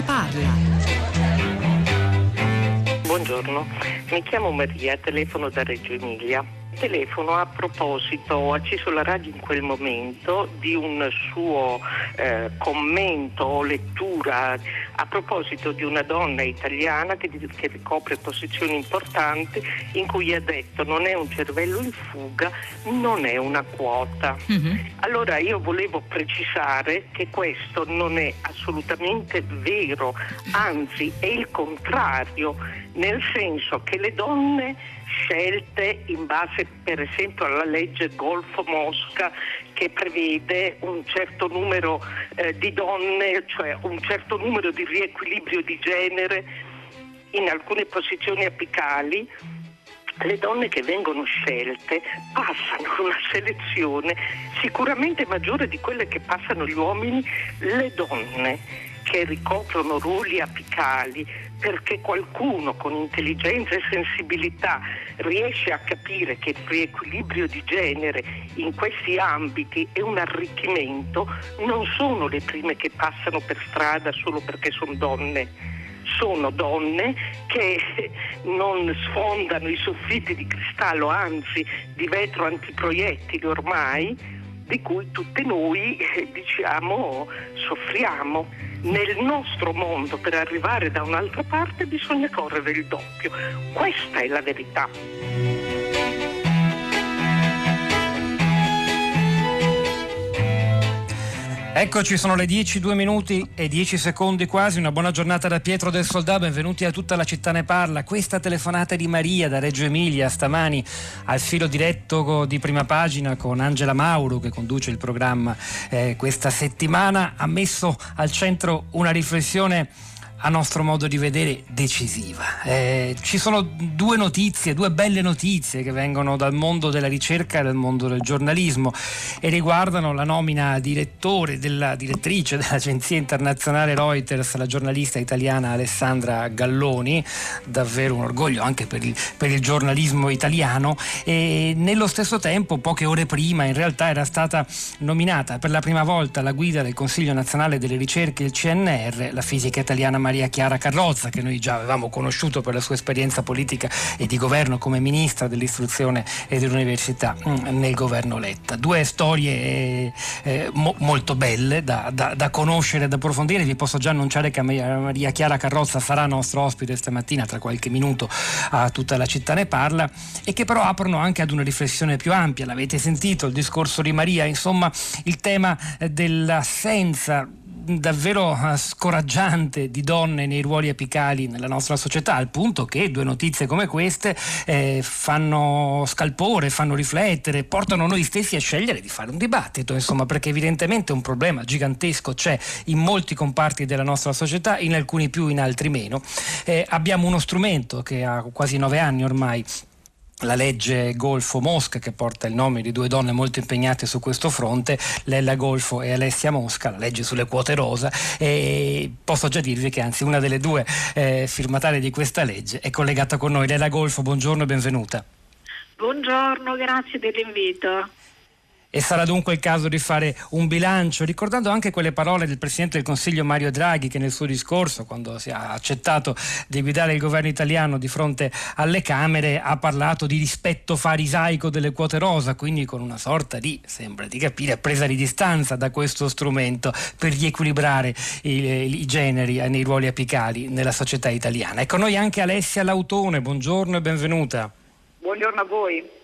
ne parla. Buongiorno, mi chiamo Maria, telefono da Reggio Emilia telefono a proposito, ho acceso la radio in quel momento di un suo eh, commento o lettura a proposito di una donna italiana che, che, ricopre posizioni importanti in cui ha detto non è un cervello in fuga, non è una quota. Mm-hmm. Allora io volevo precisare che questo non è assolutamente vero, anzi è il contrario, nel senso che le donne scelte in base per esempio alla legge Golfo-Mosca che prevede un certo numero eh, di donne, cioè un certo numero di riequilibrio di genere in alcune posizioni apicali. Le donne che vengono scelte passano una selezione sicuramente maggiore di quelle che passano gli uomini, le donne che ricoprono ruoli apicali perché qualcuno con intelligenza e sensibilità riesce a capire che il riequilibrio di genere in questi ambiti è un arricchimento, non sono le prime che passano per strada solo perché sono donne. Sono donne che non sfondano i soffitti di cristallo, anzi di vetro antiproiettili ormai, di cui tutte noi diciamo soffriamo nel nostro mondo per arrivare da un'altra parte bisogna correre il doppio. Questa è la verità. Eccoci, sono le 10, 2 minuti e 10 secondi quasi. Una buona giornata da Pietro del Soldà. Benvenuti a tutta la città ne parla. Questa telefonata di Maria da Reggio Emilia stamani al filo diretto di prima pagina con Angela Mauro che conduce il programma eh, questa settimana ha messo al centro una riflessione a nostro modo di vedere decisiva. Eh, ci sono due notizie, due belle notizie che vengono dal mondo della ricerca e dal mondo del giornalismo e riguardano la nomina direttore della direttrice dell'agenzia internazionale Reuters, la giornalista italiana Alessandra Galloni, davvero un orgoglio anche per il, per il giornalismo italiano e nello stesso tempo poche ore prima in realtà era stata nominata per la prima volta alla guida del Consiglio nazionale delle ricerche, il CNR, la fisica italiana Maria Chiara Carrozza, che noi già avevamo conosciuto per la sua esperienza politica e di governo come ministra dell'istruzione e dell'università mm, nel governo Letta. Due storie eh, eh, mo- molto belle da, da, da conoscere e da approfondire. Vi posso già annunciare che Maria Chiara Carrozza sarà nostro ospite stamattina, tra qualche minuto a tutta la città ne parla, e che però aprono anche ad una riflessione più ampia. L'avete sentito, il discorso di Maria, insomma il tema eh, dell'assenza davvero eh, scoraggiante di donne nei ruoli apicali nella nostra società, al punto che due notizie come queste eh, fanno scalpore, fanno riflettere, portano noi stessi a scegliere di fare un dibattito, insomma, perché evidentemente un problema gigantesco c'è in molti comparti della nostra società, in alcuni più, in altri meno. Eh, abbiamo uno strumento che ha quasi nove anni ormai la legge Golfo Mosca che porta il nome di due donne molto impegnate su questo fronte, Lella Golfo e Alessia Mosca, la legge sulle quote rosa e posso già dirvi che anzi una delle due eh, firmatarie di questa legge è collegata con noi. Lella Golfo, buongiorno e benvenuta. Buongiorno, grazie dell'invito. E sarà dunque il caso di fare un bilancio, ricordando anche quelle parole del Presidente del Consiglio Mario Draghi che nel suo discorso, quando si è accettato di guidare il governo italiano di fronte alle Camere, ha parlato di rispetto farisaico delle quote rosa, quindi con una sorta di, sembra di capire, presa di distanza da questo strumento per riequilibrare i, i generi nei ruoli apicali nella società italiana. Ecco noi anche Alessia Lautone, buongiorno e benvenuta. Buongiorno a voi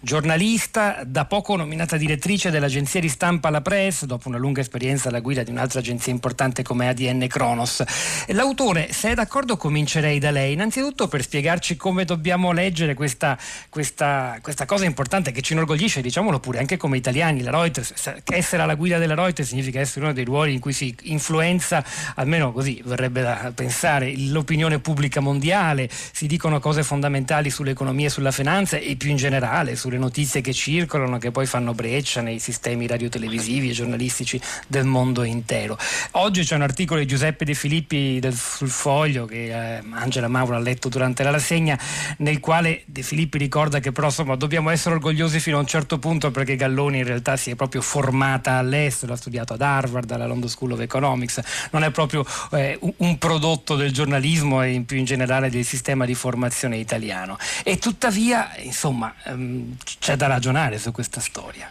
giornalista, da poco nominata direttrice dell'agenzia di stampa La Press, dopo una lunga esperienza alla guida di un'altra agenzia importante come ADN Kronos. L'autore, se è d'accordo, comincerei da lei, innanzitutto per spiegarci come dobbiamo leggere questa, questa, questa cosa importante che ci inorgoglisce, diciamolo pure, anche come italiani. La Reuters, essere alla guida della Reuters significa essere uno dei ruoli in cui si influenza, almeno così verrebbe da pensare, l'opinione pubblica mondiale, si dicono cose fondamentali sull'economia e sulla finanza e più in generale male sulle notizie che circolano, che poi fanno breccia nei sistemi radiotelevisivi e giornalistici del mondo intero. Oggi c'è un articolo di Giuseppe De Filippi del, sul foglio che eh, Angela Mauro ha letto durante la rassegna, nel quale De Filippi ricorda che però insomma, dobbiamo essere orgogliosi fino a un certo punto perché Galloni in realtà si è proprio formata all'estero, ha studiato ad Harvard, alla London School of Economics, non è proprio eh, un prodotto del giornalismo e in più in generale del sistema di formazione italiano. E tuttavia, insomma, ehm, c'è da ragionare su questa storia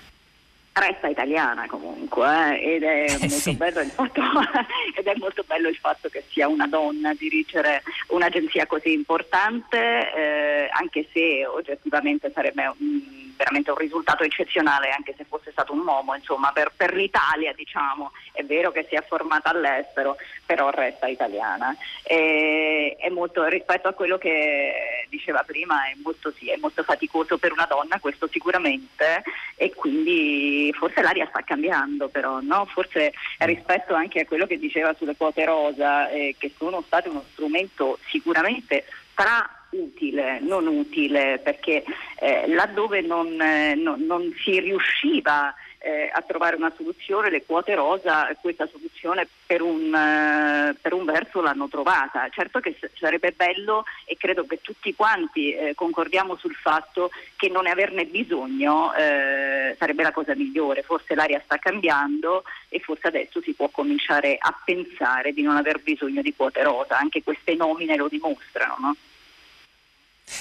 resta italiana comunque eh, ed, è eh, sì. fatto, ed, è molto bello il fatto, che sia una donna a dirigere un'agenzia così importante eh, anche se oggettivamente sarebbe un veramente un risultato eccezionale anche se fosse stato un uomo, insomma per, per l'Italia diciamo, è vero che si è formata all'estero, però resta italiana. E, è molto, rispetto a quello che diceva prima, è molto, sì, è molto faticoso per una donna, questo sicuramente, e quindi forse l'aria sta cambiando però, no? forse rispetto anche a quello che diceva sulle quote rosa, eh, che sono state uno strumento sicuramente stra utile, non utile, perché eh, laddove non, eh, non, non, si riusciva eh, a trovare una soluzione, le quote rosa questa soluzione per un, eh, per un verso l'hanno trovata. Certo che sarebbe bello e credo che tutti quanti eh, concordiamo sul fatto che non averne bisogno eh, sarebbe la cosa migliore, forse l'aria sta cambiando e forse adesso si può cominciare a pensare di non aver bisogno di quote rosa, anche queste nomine lo dimostrano. No?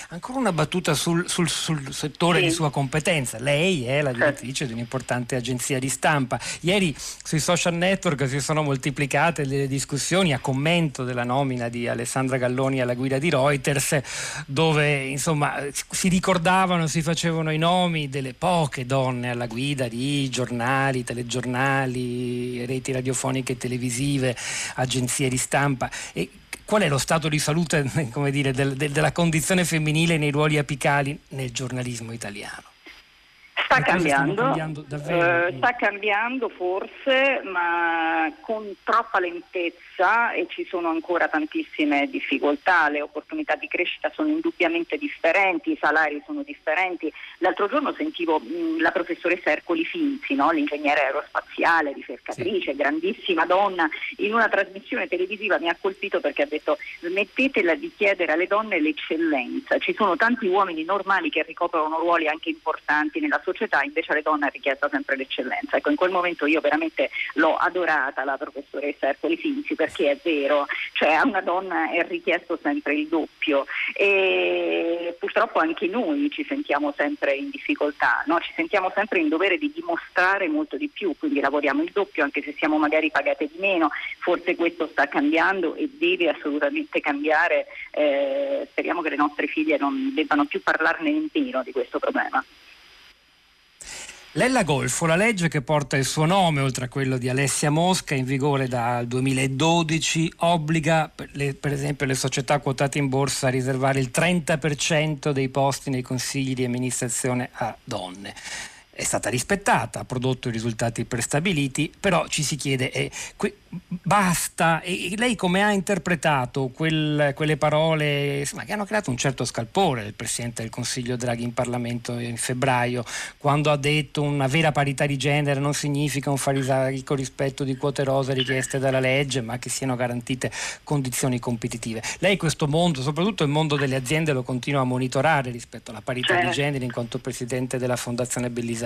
Ancora una battuta sul, sul, sul settore sì. di sua competenza. Lei è la direttrice di un'importante agenzia di stampa. Ieri sui social network si sono moltiplicate le discussioni a commento della nomina di Alessandra Galloni alla guida di Reuters, dove insomma si ricordavano, si facevano i nomi delle poche donne alla guida di giornali, telegiornali, reti radiofoniche e televisive, agenzie di stampa. E qual è lo stato di salute dire, del, del, della condizione femminile nei ruoli apicali nel giornalismo italiano? Sta cambiando, eh, sta cambiando forse, ma con troppa lentezza e ci sono ancora tantissime difficoltà, le opportunità di crescita sono indubbiamente differenti, i salari sono differenti. L'altro giorno sentivo mh, la professoressa Ercoli Finzi, no? l'ingegnere aerospaziale, ricercatrice, sì. grandissima donna, in una trasmissione televisiva mi ha colpito perché ha detto smettetela di chiedere alle donne l'eccellenza, ci sono tanti uomini normali che ricoprono ruoli anche importanti nella società società, invece alle donne è richiesta sempre l'eccellenza. Ecco, in quel momento io veramente l'ho adorata la professoressa Ercoli Finzi perché è vero, cioè a una donna è richiesto sempre il doppio e purtroppo anche noi ci sentiamo sempre in difficoltà, no? ci sentiamo sempre in dovere di dimostrare molto di più, quindi lavoriamo il doppio anche se siamo magari pagate di meno, forse questo sta cambiando e deve assolutamente cambiare, eh, speriamo che le nostre figlie non debbano più parlarne nemmeno di questo problema. L'Ella Golfo, la legge che porta il suo nome, oltre a quello di Alessia Mosca, in vigore dal 2012, obbliga per, le, per, esempio le società quotate in borsa a riservare il 30% dei posti nei consigli di amministrazione a donne è stata rispettata, ha prodotto i risultati prestabiliti, però ci si chiede eh, que- basta. E lei come ha interpretato quel, quelle parole insomma, che hanno creato un certo scalpore il Presidente del Consiglio Draghi in Parlamento in febbraio, quando ha detto una vera parità di genere non significa un farisaico rispetto di quote rosa richieste dalla legge, ma che siano garantite condizioni competitive. Lei questo mondo, soprattutto il mondo delle aziende, lo continua a monitorare rispetto alla parità di genere in quanto Presidente della Fondazione Bellisario.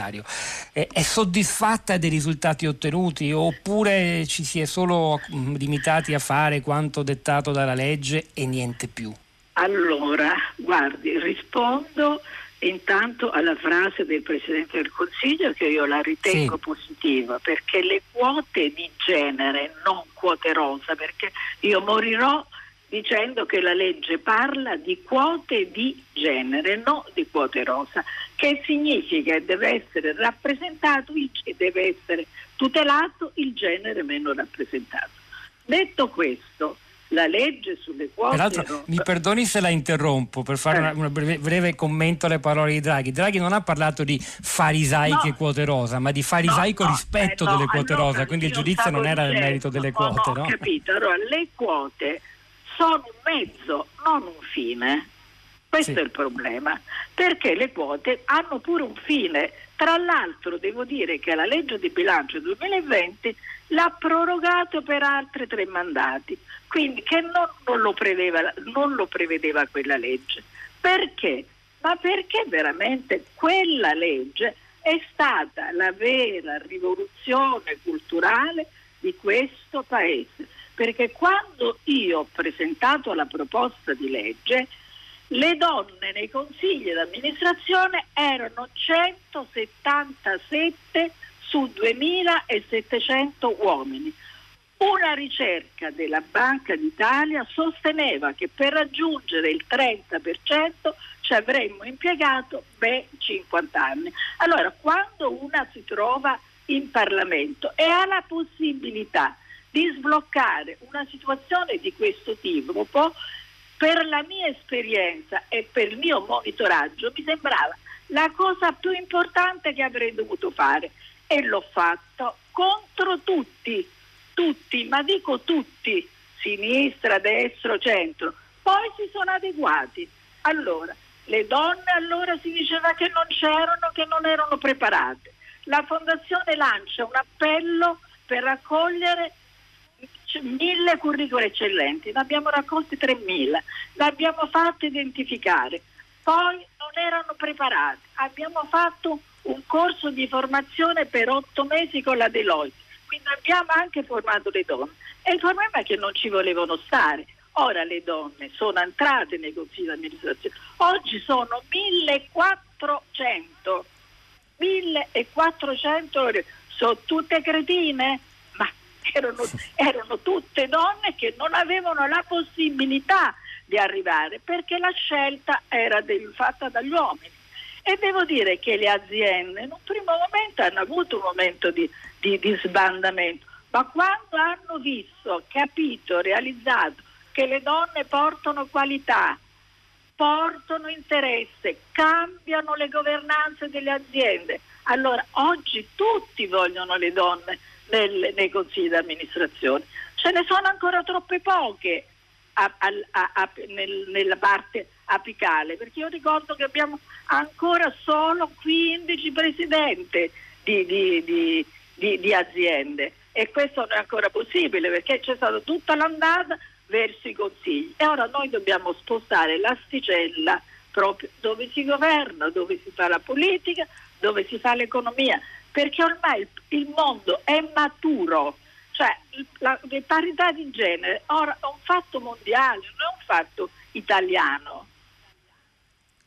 È, è soddisfatta dei risultati ottenuti oppure ci si è solo solo mm, limitati a fare quanto dettato dalla legge e niente più? Allora, guardi, rispondo intanto alla frase del Presidente del Consiglio che io la ritengo sì. positiva perché le quote di genere, non quote rosa, perché io morirò dicendo che la legge parla di quote di genere, non di quote rosa, che significa che deve essere rappresentato, deve essere tutelato il genere meno rappresentato. Detto questo, la legge sulle quote. Peraltro, mi perdoni se la interrompo per fare eh. un breve, breve, commento alle parole di Draghi. Draghi non ha parlato di farisaiche no. quote rosa, ma di farisaico no, no, rispetto eh, delle quote allora, rosa, quindi il giudizio non era nel merito delle quote. No, ho capito. Allora, le quote sono un mezzo, non un fine. Questo sì. è il problema, perché le quote hanno pure un fine. Tra l'altro devo dire che la legge di bilancio 2020 l'ha prorogato per altri tre mandati, quindi che non, non, lo, prevedeva, non lo prevedeva quella legge. Perché? Ma perché veramente quella legge è stata la vera rivoluzione culturale di questo Paese. Perché quando io ho presentato la proposta di legge, le donne nei consigli d'amministrazione erano 177 su 2700 uomini. Una ricerca della Banca d'Italia sosteneva che per raggiungere il 30% ci avremmo impiegato ben 50 anni. Allora, quando una si trova in Parlamento e ha la possibilità di sbloccare una situazione di questo tipo, per la mia esperienza e per il mio monitoraggio mi sembrava la cosa più importante che avrei dovuto fare e l'ho fatto contro tutti, tutti, ma dico tutti, sinistra, destra, centro. Poi si sono adeguati. Allora, le donne allora si diceva che non c'erano, che non erano preparate. La Fondazione lancia un appello per raccogliere mille curricole eccellenti, ne abbiamo raccolti 3.000, l'abbiamo fatto identificare, poi non erano preparati, abbiamo fatto un corso di formazione per otto mesi con la Deloitte, quindi abbiamo anche formato le donne. E il problema è che non ci volevano stare. Ora le donne sono entrate nei consigli di amministrazione, oggi sono 1400, 1400 sono tutte cretine? Erano, erano tutte donne che non avevano la possibilità di arrivare perché la scelta era del, fatta dagli uomini. E devo dire che le aziende in un primo momento hanno avuto un momento di, di, di sbandamento, ma quando hanno visto, capito, realizzato che le donne portano qualità, portano interesse, cambiano le governanze delle aziende. Allora oggi tutti vogliono le donne nel, nei consigli di amministrazione, ce ne sono ancora troppe poche a, a, a, nel, nella parte apicale, perché io ricordo che abbiamo ancora solo 15 presidenti di, di, di, di aziende. E questo non è ancora possibile perché c'è stata tutta l'andata verso i consigli. E ora noi dobbiamo spostare l'asticella proprio dove si governa, dove si fa la politica, dove si fa l'economia, perché ormai il, mondo è maturo, cioè la, la parità di genere è un fatto mondiale, non è un fatto italiano.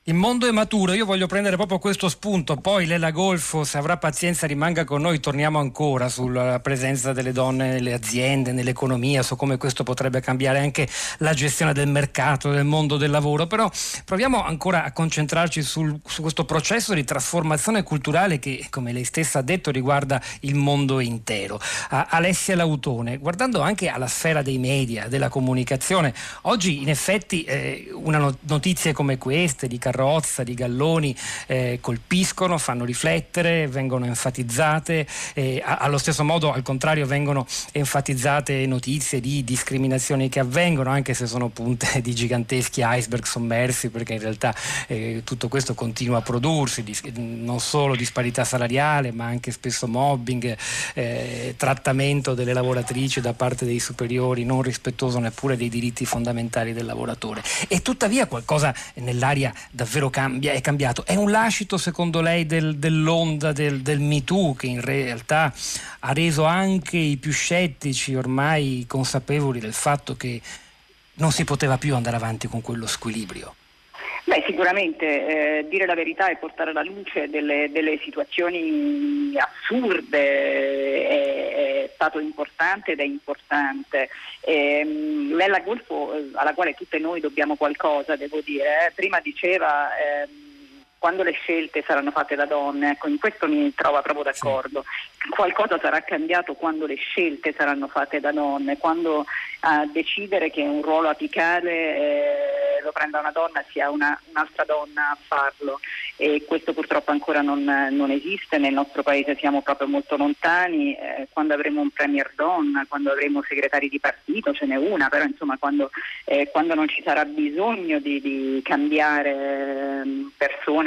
Il mondo è maturo, io voglio prendere proprio questo spunto, poi Lela Golfo, se avrà pazienza rimanga con noi, torniamo ancora sulla presenza delle donne nelle aziende, nell'economia, su come questo potrebbe cambiare anche la gestione del mercato, del mondo del lavoro, però proviamo ancora a concentrarci sul, su questo processo di trasformazione culturale che, come lei stessa ha detto, riguarda il mondo intero. Uh, Alessia Lautone, guardando anche alla sfera dei media, della comunicazione, oggi in effetti eh, una notizia come queste di Carrozza, di Galloni eh, colpiscono, fanno riflettere, vengono enfatizzate, eh, allo stesso modo al contrario vengono enfatizzate notizie di discriminazioni che avvengono, anche se sono punte di giganteschi iceberg sommersi, perché in realtà eh, tutto questo continua a prodursi, non solo disparità salariale, ma anche spesso mobbing, eh, trattamento delle lavoratrici da parte dei superiori, non rispettoso neppure dei diritti fondamentali del lavoratore. E tuttavia qualcosa nell'aria davvero cambia, è cambiato. È un lascito secondo lei del, dell'onda del, del Me Too che in realtà ha reso anche i più scettici ormai consapevoli del fatto che non si poteva più andare avanti con quello squilibrio? Beh, sicuramente eh, dire la verità e portare alla luce delle, delle situazioni assurde è, è, stato importante ed è importante. Eh, Lella Golfo, eh, alla quale tutte noi dobbiamo qualcosa, devo dire, eh, prima diceva ehm, quando le scelte saranno fatte da donne, ecco, in questo mi trovo proprio d'accordo. Sì. Qualcosa sarà cambiato quando le scelte saranno fatte da donne, quando a decidere che un ruolo apicale eh, lo prenda una donna sia una, un'altra donna a farlo e questo purtroppo ancora non, non esiste, nel nostro paese siamo proprio molto lontani, eh, quando avremo un premier donna, quando avremo segretari di partito, ce n'è una, però insomma quando, eh, quando non ci sarà bisogno di, di cambiare ehm,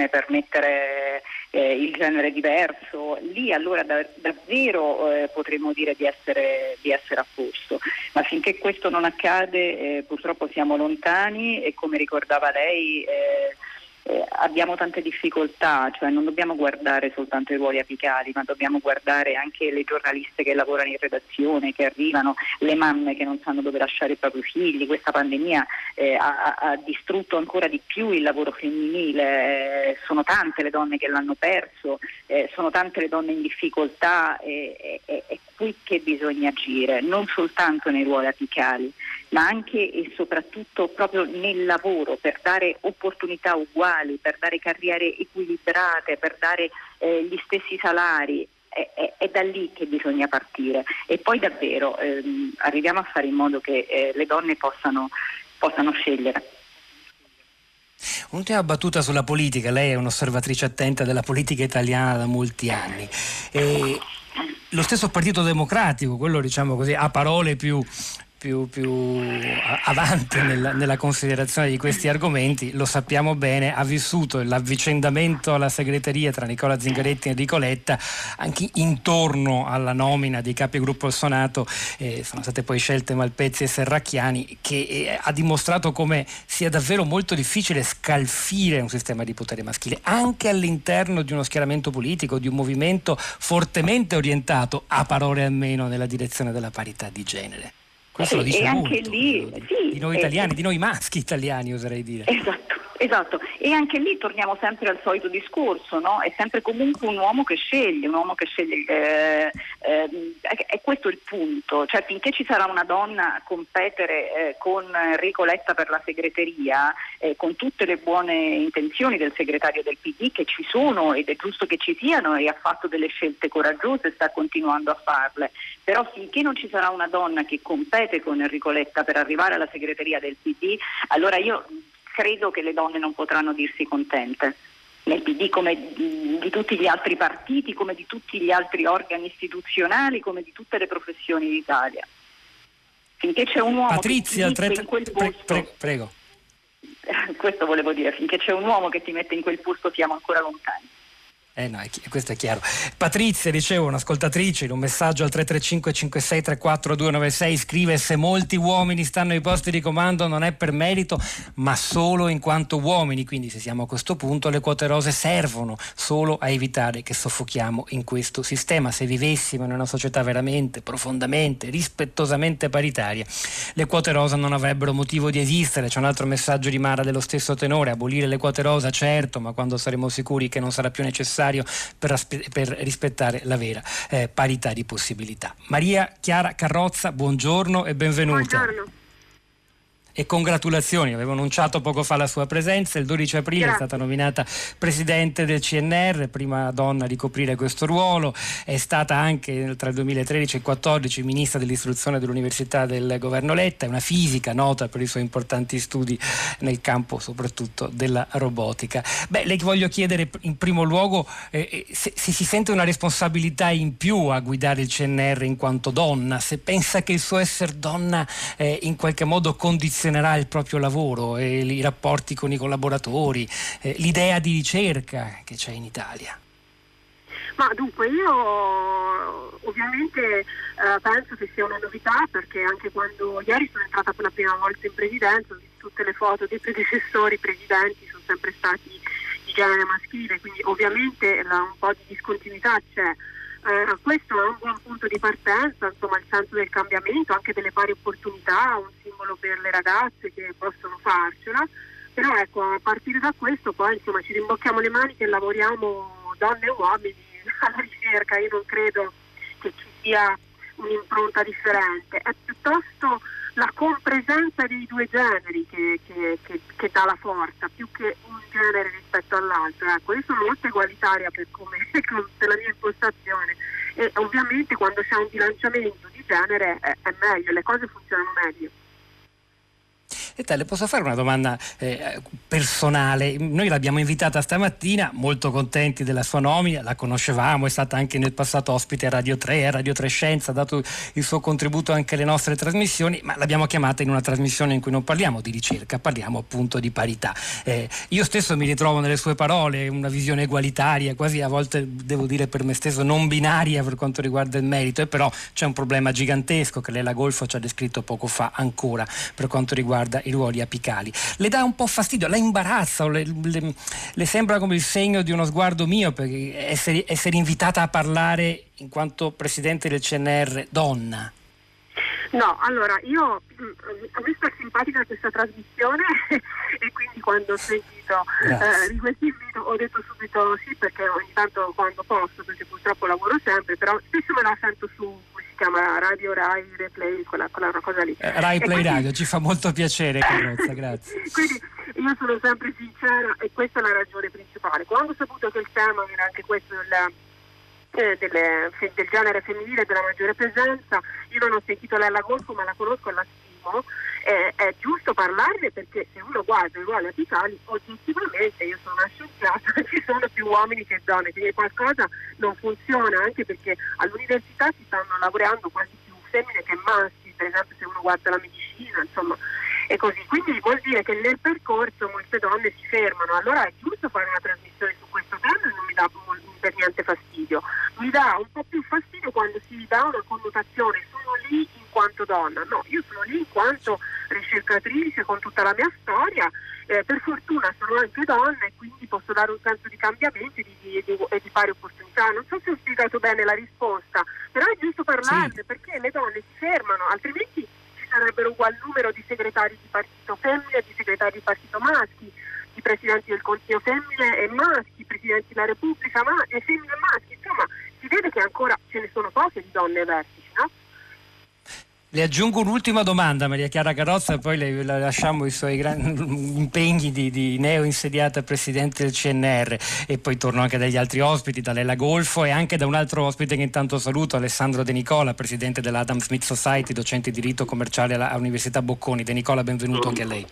persone per mettere eh, il genere diverso, lì allora da, davvero eh, potremo dire di essere, di essere, a posto. Ma finché questo non accade eh, purtroppo siamo lontani e come ricordava lei eh, abbiamo tante difficoltà, cioè non dobbiamo guardare soltanto i ruoli apicali, ma dobbiamo guardare anche le giornaliste che lavorano in redazione, che arrivano, le mamme che non sanno dove lasciare i propri figli. Questa pandemia eh, ha, ha, distrutto ancora di più il lavoro femminile, eh, sono tante le donne che l'hanno perso, eh, sono tante le donne in difficoltà e qui che bisogna agire, non soltanto nei ruoli apicali ma anche e soprattutto proprio nel lavoro per dare opportunità uguali, per dare carriere equilibrate, per dare eh, gli stessi salari. È, è, è, da lì che bisogna partire e poi davvero ehm, arriviamo a fare in modo che eh, le donne possano, possano scegliere. Un'ultima battuta sulla politica, lei è un'osservatrice attenta della politica italiana da molti anni. E lo stesso Partito Democratico, quello diciamo così a parole più più, più avanti nella, nella, considerazione di questi argomenti, lo sappiamo bene, ha vissuto l'avvicendamento alla segreteria tra Nicola Zingaretti e Enrico Letta anche intorno alla nomina dei capi gruppo al Senato, eh, sono state poi scelte Malpezzi e Serracchiani, che eh, ha dimostrato come sia davvero molto difficile scalfire un sistema di potere maschile, anche all'interno di uno schieramento politico, di un movimento fortemente orientato, a parole almeno, nella direzione della parità di genere. Questo lo dice e molto, lì, sì, di noi italiani, eh, di noi maschi italiani oserei dire. Esatto, esatto. E anche lì torniamo sempre al solito discorso, no? È sempre comunque un uomo che sceglie, un uomo che sceglie. Eh, eh, è questo il punto. Cioè, finché ci sarà una donna a competere eh, con Enrico Letta per la segreteria, eh, con tutte le buone intenzioni del segretario del PD che ci sono ed è giusto che ci siano e ha fatto delle scelte coraggiose e sta continuando a farle. Però finché non ci sarà una donna che compete con Enrico Letta per arrivare alla segreteria del PD, allora io credo che le donne non potranno dirsi contente nel PD come di tutti gli altri partiti, come di tutti gli altri organi istituzionali, come di tutte le professioni d'Italia. Finché c'è un uomo Patrizia, che ti mette in quel posto, pre, pre, prego. questo volevo dire, finché c'è un uomo che ti mette in quel posto siamo ancora lontani. Eh no, questo è chiaro. Patrizia, dicevo, un'ascoltatrice in un messaggio al 335 5634 296 scrive se molti uomini stanno ai posti di comando non è per merito, ma solo in quanto uomini, quindi se siamo a questo punto le quote rose servono solo a evitare che soffochiamo in questo sistema. Se vivessimo in una società veramente, profondamente, rispettosamente paritaria, le quote rosa non avrebbero motivo di esistere. C'è un altro messaggio di Mara dello stesso tenore, abolire le quote rosa certo, ma quando saremo sicuri che non sarà più necessario necessario per, per rispettare la vera eh, parità di possibilità. Maria Chiara Carrozza, buongiorno e benvenuta. Buongiorno e congratulazioni, avevo annunciato poco fa la sua presenza, il 12 aprile Grazie. è stata nominata presidente del CNR, prima donna a ricoprire questo ruolo, è stata anche tra il 2013 e il 2014 ministra dell'istruzione dell'Università del governo Letta, è una fisica nota per i suoi importanti studi nel campo soprattutto della robotica. Beh, le voglio chiedere in primo luogo eh, eh, se, se si sente una responsabilità in più a guidare il CNR in quanto donna, se pensa che il suo essere donna eh, in qualche modo condizioni posizionerà il proprio lavoro e i rapporti con i collaboratori, eh, l'idea di ricerca che c'è in Italia? Ma dunque io ovviamente eh, penso che sia una novità perché anche quando ieri sono entrata per la prima volta in presidenza, ho visto tutte le foto dei predecessori presidenti sono sempre stati di genere maschile, quindi ovviamente la, un po' di discontinuità c'è eh, questo è un buon punto di partenza, insomma il senso del cambiamento, anche delle pari opportunità, un simbolo per le ragazze che possono farcela, però ecco a partire da questo poi insomma ci rimbocchiamo le maniche e lavoriamo donne e uomini alla ricerca, io non credo che ci sia un'impronta differente, è piuttosto la compresenza dei due generi che, che, che, che, dà la forza, più che un genere rispetto all'altro. Ecco, io sono molto egualitaria per, come, per la mia impostazione e ovviamente quando c'è un bilanciamento di genere è, è meglio, le cose funzionano meglio. E te le posso fare una domanda eh, personale? Noi l'abbiamo invitata stamattina, molto contenti della sua nomina, la conoscevamo, è stata anche nel passato ospite a Radio 3, a Radio 3 Scienza, ha dato il suo contributo anche alle nostre trasmissioni, ma l'abbiamo chiamata in una trasmissione in cui non parliamo di ricerca, parliamo appunto di parità. Eh, io stesso mi ritrovo nelle sue parole, una visione egualitaria, quasi a volte devo dire per me stesso non binaria per quanto riguarda il merito, e però c'è un problema gigantesco che lei la Golfo ci ha descritto poco fa ancora per quanto riguarda i ruoli apicali. Le dà un po' fastidio, la imbarazza le, le, le sembra come il segno di uno sguardo mio perché essere, essere invitata a parlare in quanto presidente del CNR donna? No, allora io mm, ho visto simpatica questa trasmissione e quindi quando ho sentito eh, di questo invito ho detto subito sì perché ogni tanto quando posso, perché purtroppo lavoro sempre, però spesso me la sento su come si chiama Radio Rai Replay, quella, quella cosa lì. Eh, Rai Play quindi... Radio, ci fa molto piacere Carrozza, grazie. quindi io sono sempre sincera e questa è la ragione principale. Quando ho saputo che il tema era anche questo del delle, del genere femminile della maggiore presenza. Io non ho sentito lei alla Golfo, ma la conosco e la stimo. Eh, è giusto parlarne perché se uno guarda i ruoli apicali, oggettivamente, io sono una scienziata, ci sono più uomini che donne, quindi qualcosa non funziona, anche perché all'università si stanno lavorando quasi più femmine che maschi, per esempio se uno guarda la medicina, insomma, e così. Quindi vuol dire che nel percorso molte donne si fermano. Allora è giusto fare una trasmissione su questo tema e non mi dà per niente fastidio. Mi dà un po' più fastidio quando si dà una connotazione, sono lì in quanto donna. No, io sono lì in quanto ricercatrice con tutta la mia storia. Eh, per fortuna sono anche donna e quindi posso dare un senso di cambiamento e di, di, di, di pari opportunità. Non so se ho spiegato bene la risposta, però è giusto parlarne sì. perché le donne si fermano, altrimenti ci sarebbero ugual numero di segretari di partito femmine e di segretari di partito maschi i presidenti del Consiglio femmine e maschi, i presidenti della Repubblica ma, e femmine e maschi, insomma si vede che ancora ce ne sono poche di donne vertici, no? Le aggiungo un'ultima domanda, Maria Chiara Carrozza, e poi le, le lasciamo i suoi grandi impegni di, di neo insediata Presidente del CNR e poi torno anche dagli altri ospiti, da Golfo e anche da un altro ospite che intanto saluto, Alessandro De Nicola, Presidente dell'Adam Smith Society, docente di diritto commerciale all'Università Bocconi. De Nicola, benvenuto anche a lei.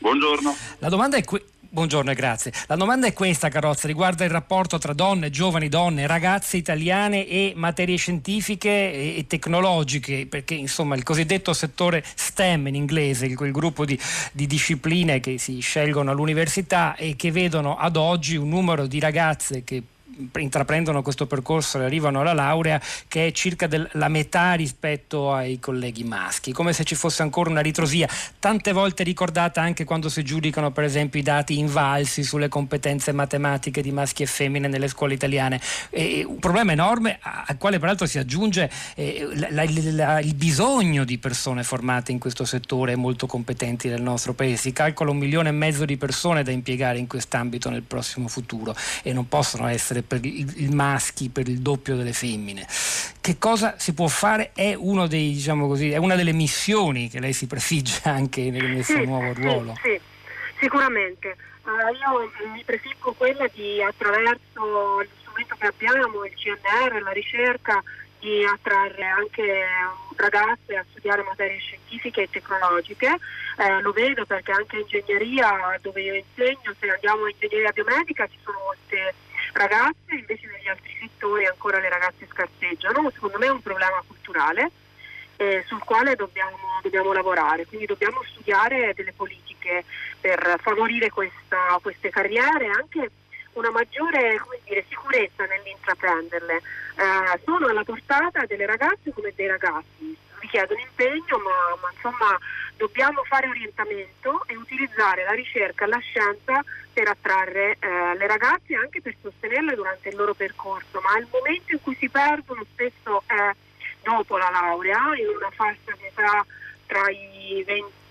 Buongiorno. La domanda è que- Buongiorno e grazie. La domanda è questa, Carrozza, riguarda il rapporto tra donne, giovani donne, ragazze italiane e materie scientifiche e, tecnologiche, perché insomma il cosiddetto settore STEM in inglese, quel gruppo di, di discipline che si scelgono all'università e che vedono ad oggi un numero di ragazze che intraprendono questo percorso e arrivano alla laurea che è circa del, la metà rispetto ai colleghi maschi, come se ci fosse ancora una ritrosia, tante volte ricordata anche quando si giudicano per esempio i dati invalsi sulle competenze matematiche di maschi e femmine nelle scuole italiane. E un problema enorme al quale peraltro si aggiunge eh, la, la, il bisogno di persone formate in questo settore molto competenti nel nostro paese. Si calcola un milione e mezzo di persone da impiegare in quest'ambito nel prossimo futuro e non possono essere per i, maschi per il doppio delle femmine. Che cosa si può fare? È, dei, diciamo così, è una delle missioni che lei si prefigge anche nel, nel sì, suo nuovo ruolo. Sì, sì sicuramente. Uh, io mi prefiggo quella di attraverso lo strumento che abbiamo, il CNR, la ricerca, di attrarre anche ragazze a studiare materie scientifiche e tecnologiche. Eh, lo vedo perché anche in ingegneria dove io insegno, se andiamo in ingegneria biomedica ci sono molte ragazze, invece negli altri settori ancora le ragazze scarseggiano. Secondo me è un problema culturale eh, sul quale dobbiamo, dobbiamo, lavorare, quindi dobbiamo studiare delle politiche per favorire questa, queste carriere e anche una maggiore dire, sicurezza nell'intraprenderle. Eh, sono alla portata delle ragazze come dei ragazzi, richiedono impegno, ma, ma insomma dobbiamo fare orientamento e utilizzare la ricerca e la scienza per attrarre eh, le ragazze e anche per sostenerle durante il loro percorso, ma il momento in cui si perdono spesso è dopo la laurea, in una fascia di età tra i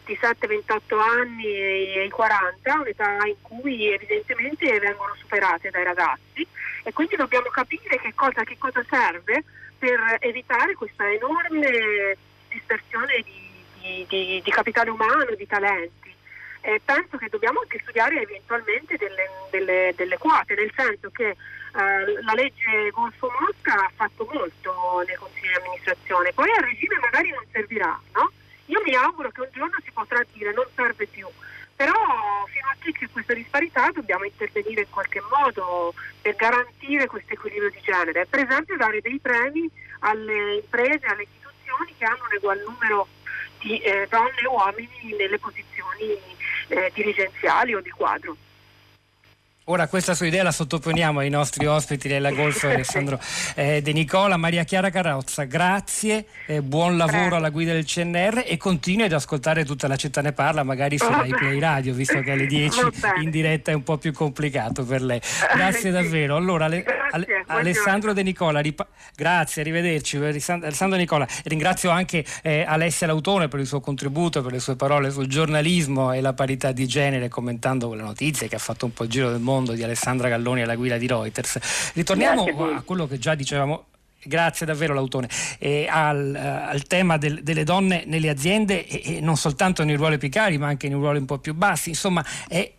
27-28 anni e i 40, un'età in cui evidentemente vengono superate dai ragazzi. E quindi dobbiamo capire che cosa, che cosa serve per evitare questa enorme dispersione di, di, di, di capitale umano, di talenti. E penso che dobbiamo anche studiare eventualmente delle, delle, delle quote, nel senso che eh, la legge Golfo Mosca ha fatto molto nei consigli di amministrazione, poi a regime magari non servirà, no? Io mi auguro che un giorno si potrà dire non serve più, però fino a che c'è questa disparità dobbiamo intervenire in qualche modo per garantire questo equilibrio di genere, per esempio dare dei premi alle imprese, alle istituzioni che hanno un ugual numero di eh, donne e uomini nelle posizioni eh, dirigenziali o di quadro. Ora questa sua idea la sottoponiamo ai nostri ospiti della Golfo Alessandro eh, De Nicola, Maria Chiara Carrozza, grazie, eh, buon lavoro grazie. alla guida del CNR e continui ad ascoltare tutta la città ne parla, magari su Rai Play Radio, visto che alle 10 in diretta è un po' più complicato per lei. Grazie davvero. Allora, le, grazie, Alessandro De Nicola, ripa- grazie, arrivederci. Alessandro De Nicola, ringrazio anche eh, Alessia Lautone per il suo contributo, per le sue parole sul giornalismo e la parità di genere, commentando le notizie che ha fatto un po' il giro del mondo mondo di Alessandra Galloni alla guida di Reuters. Ritorniamo a quello che già dicevamo Grazie davvero Lautone. Eh, al, al, tema del, delle donne nelle aziende e, e, non soltanto nei ruoli più cari ma anche nei ruoli un po' più bassi, insomma è,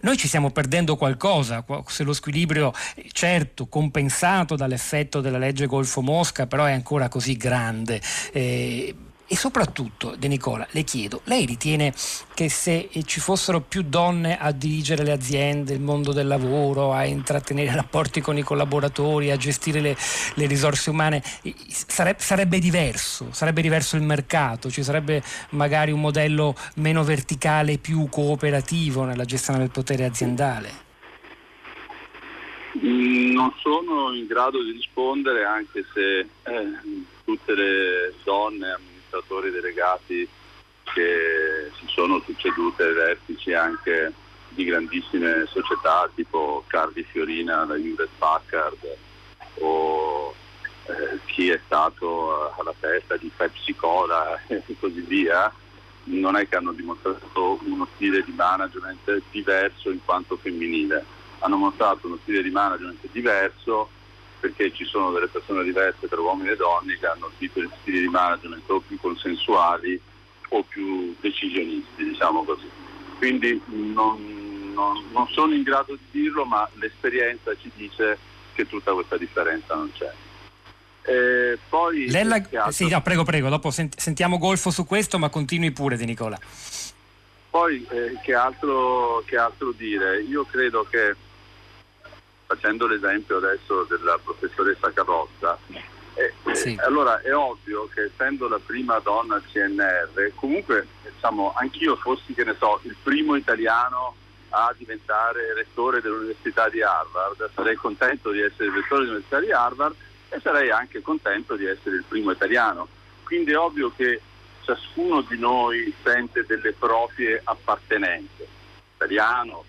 noi ci stiamo perdendo qualcosa, se lo squilibrio certo compensato dall'effetto della legge Golfo Mosca però è ancora così grande. Eh, e soprattutto, De Nicola, le chiedo, lei ritiene che se ci fossero più donne a dirigere le aziende, il mondo del lavoro, a intrattenere rapporti con i collaboratori, a gestire le, le risorse umane, sarebbe, sarebbe, diverso, sarebbe diverso il mercato, ci sarebbe magari un modello meno verticale, più cooperativo nella gestione del potere aziendale? Mm, non sono in grado di rispondere anche se eh, tutte le donne amministratori delegati che si sono succedute ai vertici anche di grandissime società tipo Cardi Fiorina, la Hewlett Packard o eh, chi è stato alla testa di Pepsi Cola e così via, non è che hanno dimostrato uno stile di management diverso in quanto femminile, hanno mostrato uno stile di management diverso perché ci sono delle persone diverse tra uomini e donne che hanno stili di management o più consensuali o più decisionisti, diciamo così. Quindi non, non, non sono in grado di dirlo, ma l'esperienza ci dice che tutta questa differenza non c'è. Eh, poi Lella... sì, no, prego, prego, dopo sent- sentiamo Golfo su questo, ma continui pure Di Nicola. Poi eh, che, altro, che altro dire? Io credo che facendo l'esempio adesso della professoressa Carrozza, eh, sì. eh, allora è ovvio che essendo la prima donna CNR, comunque diciamo, anch'io fossi che ne so, il primo italiano a diventare rettore dell'Università di Harvard, sarei contento di essere il rettore dell'Università di Harvard e sarei anche contento di essere il primo italiano. Quindi è ovvio che ciascuno di noi sente delle proprie appartenenze, italiano,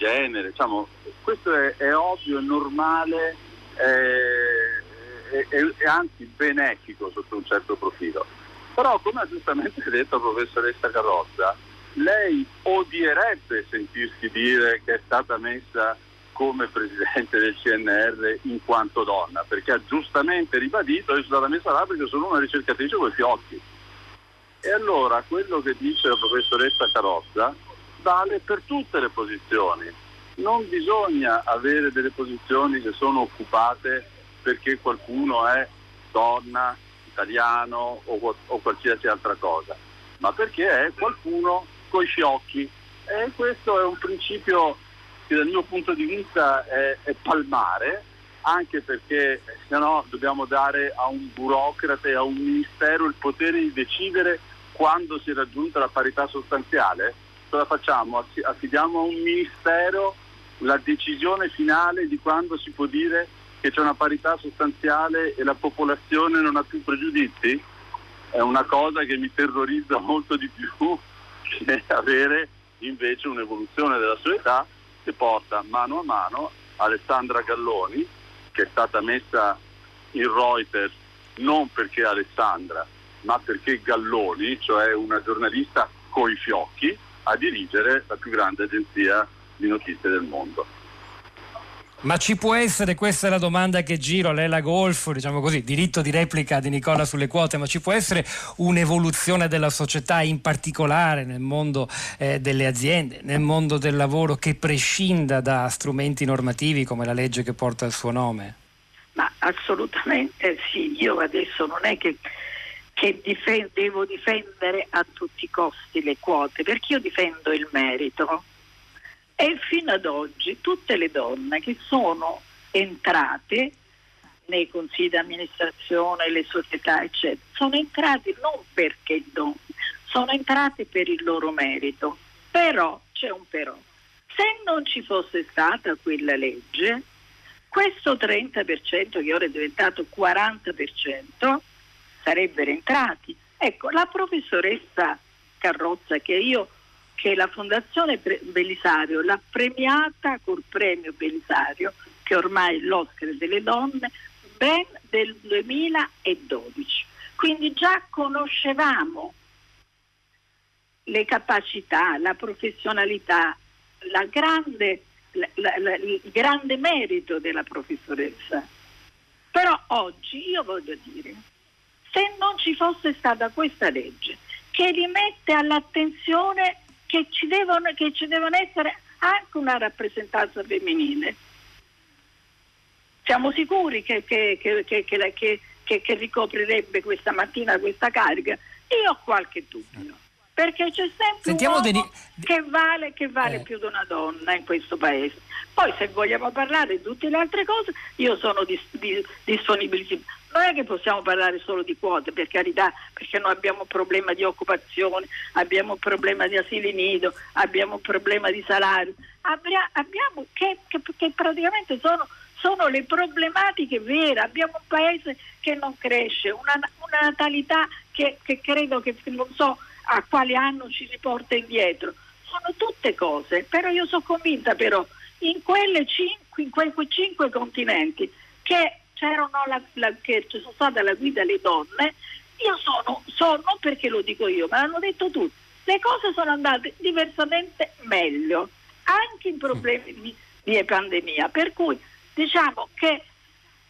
genere, diciamo, questo è, è ovvio, è normale e eh, anzi benefico sotto un certo profilo. Però come ha giustamente detto la professoressa Carrozza, lei odierebbe sentirsi dire che è stata messa come presidente del CNR in quanto donna, perché ha giustamente ribadito che sono stata messa là perché sono una ricercatrice con i fiocchi. E allora quello che dice la professoressa Carrozza vale per tutte le posizioni non bisogna avere delle posizioni che sono occupate perché qualcuno è donna, italiano o, o qualsiasi altra cosa, ma perché è qualcuno coi fiocchi. E questo è un principio che dal mio punto di vista è, è palmare, anche perché se no dobbiamo dare a un burocrate, a un ministero il potere di decidere quando si è raggiunta la parità sostanziale. Cosa facciamo? Affidiamo a un ministero la decisione finale di quando si può dire che c'è una parità sostanziale e la popolazione non ha più pregiudizi? È una cosa che mi terrorizza molto di più che avere invece un'evoluzione della società che porta mano a mano Alessandra Galloni, che è stata messa in Reuters non perché Alessandra, ma perché Galloni, cioè una giornalista coi fiocchi, a dirigere la più grande agenzia di notizie del mondo. Ma ci può essere, questa è la domanda che giro, lei la Golfo, diciamo così, diritto di replica di Nicola sulle quote, ma ci può essere un'evoluzione della società, in particolare nel mondo eh, delle aziende, nel mondo del lavoro, che prescinda da strumenti normativi come la legge che porta il suo nome? Ma assolutamente sì, io adesso non è che che dif- devo difendere a tutti i costi le quote, perché io difendo il merito. E fino ad oggi tutte le donne che sono entrate nei consigli di amministrazione, le società, eccetera, sono entrate non perché donne, sono entrate per il loro merito. Però c'è un però. Se non ci fosse stata quella legge, questo 30% che ora è diventato 40% sarebbero entrati. Ecco, la professoressa Carrozza che io che la Fondazione Belisario l'ha premiata col premio Belisario, che ormai è l'Oscar delle donne, ben del 2012. Quindi già conoscevamo le capacità, la professionalità, la grande, la, la, il grande merito della professoressa. Però oggi io voglio dire, se non ci fosse stata questa legge che rimette all'attenzione che ci devono, che ci devono essere anche una rappresentanza femminile, siamo sicuri che, che, che, che, ricoprirebbe questa mattina questa carica? Io ho qualche dubbio, perché c'è sempre Sentiamo un uomo dei... che vale, che vale eh. più di una donna in questo paese. Poi se vogliamo parlare di tutte le altre cose, io sono dis- dis- disponibile. Non è che possiamo parlare solo di quote, per carità, perché noi abbiamo un problema di occupazione, abbiamo un problema di asili nido, abbiamo un problema di salario, Abbia- abbiamo che, che, che praticamente sono sono le problematiche vere. Abbiamo un paese che non cresce, una, una natalità che, che, credo che non so a quale anno ci riporta indietro. Sono tutte cose, però io sono convinta però in, cinque, in quei cinque continenti che c'erano la, la, che ci sono state alla guida le donne, io sono, sono, perché lo dico io, ma l'hanno detto tutti, le cose sono andate diversamente meglio, anche in problemi di, di pandemia. Per cui diciamo che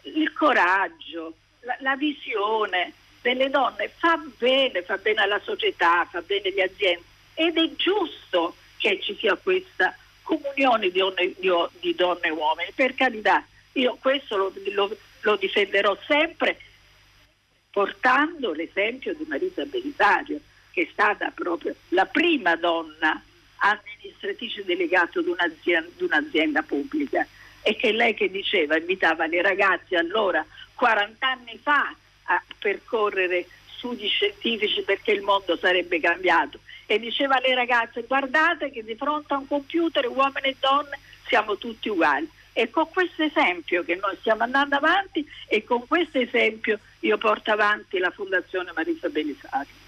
il coraggio, la, la visione delle donne fa bene, fa bene alla società, fa bene alle aziende ed è giusto che ci sia questa comunione di di, di donne e uomini, per carità, io questo lo, lo, lo difenderò sempre portando l'esempio di Marisa Belisario, che è stata proprio la prima donna amministratrice delegata di un'azienda, pubblica. E che lei che diceva, invitava le ragazze allora 40 anni fa a percorrere studi scientifici perché il mondo sarebbe cambiato. E diceva alle ragazze guardate che di fronte a un computer uomini e donne siamo tutti uguali e con questo esempio che noi stiamo andando avanti e con questo esempio io porto avanti la Fondazione Marisa Belisario.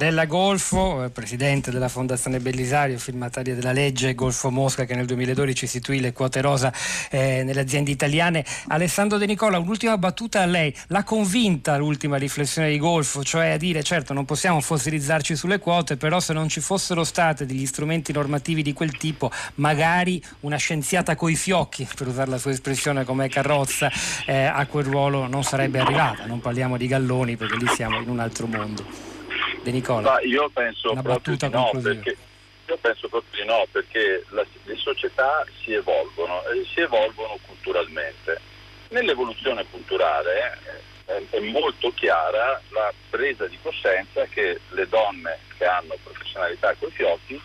Lella Golfo, eh, presidente della Fondazione Bellisario, firmataria della legge Golfo Mosca che nel 2012 istituì le quote rosa eh, nelle aziende italiane. Alessandro De Nicola, un'ultima battuta a lei. L'ha convinta l'ultima riflessione di Golfo, cioè a dire certo non possiamo fossilizzarci sulle quote, però se non ci fossero state degli strumenti normativi di quel tipo, magari una scienziata coi fiocchi, per usare la sua espressione come carrozza, eh, a quel ruolo non sarebbe arrivata. Non parliamo di galloni perché lì siamo in un altro mondo. De Nicola. Ma io penso proprio di no, perché, io penso proprio di no, perché la, le società si evolvono e si evolvono culturalmente. Nell'evoluzione culturale eh, è molto chiara la presa di coscienza che le donne che hanno professionalità coi fiocchi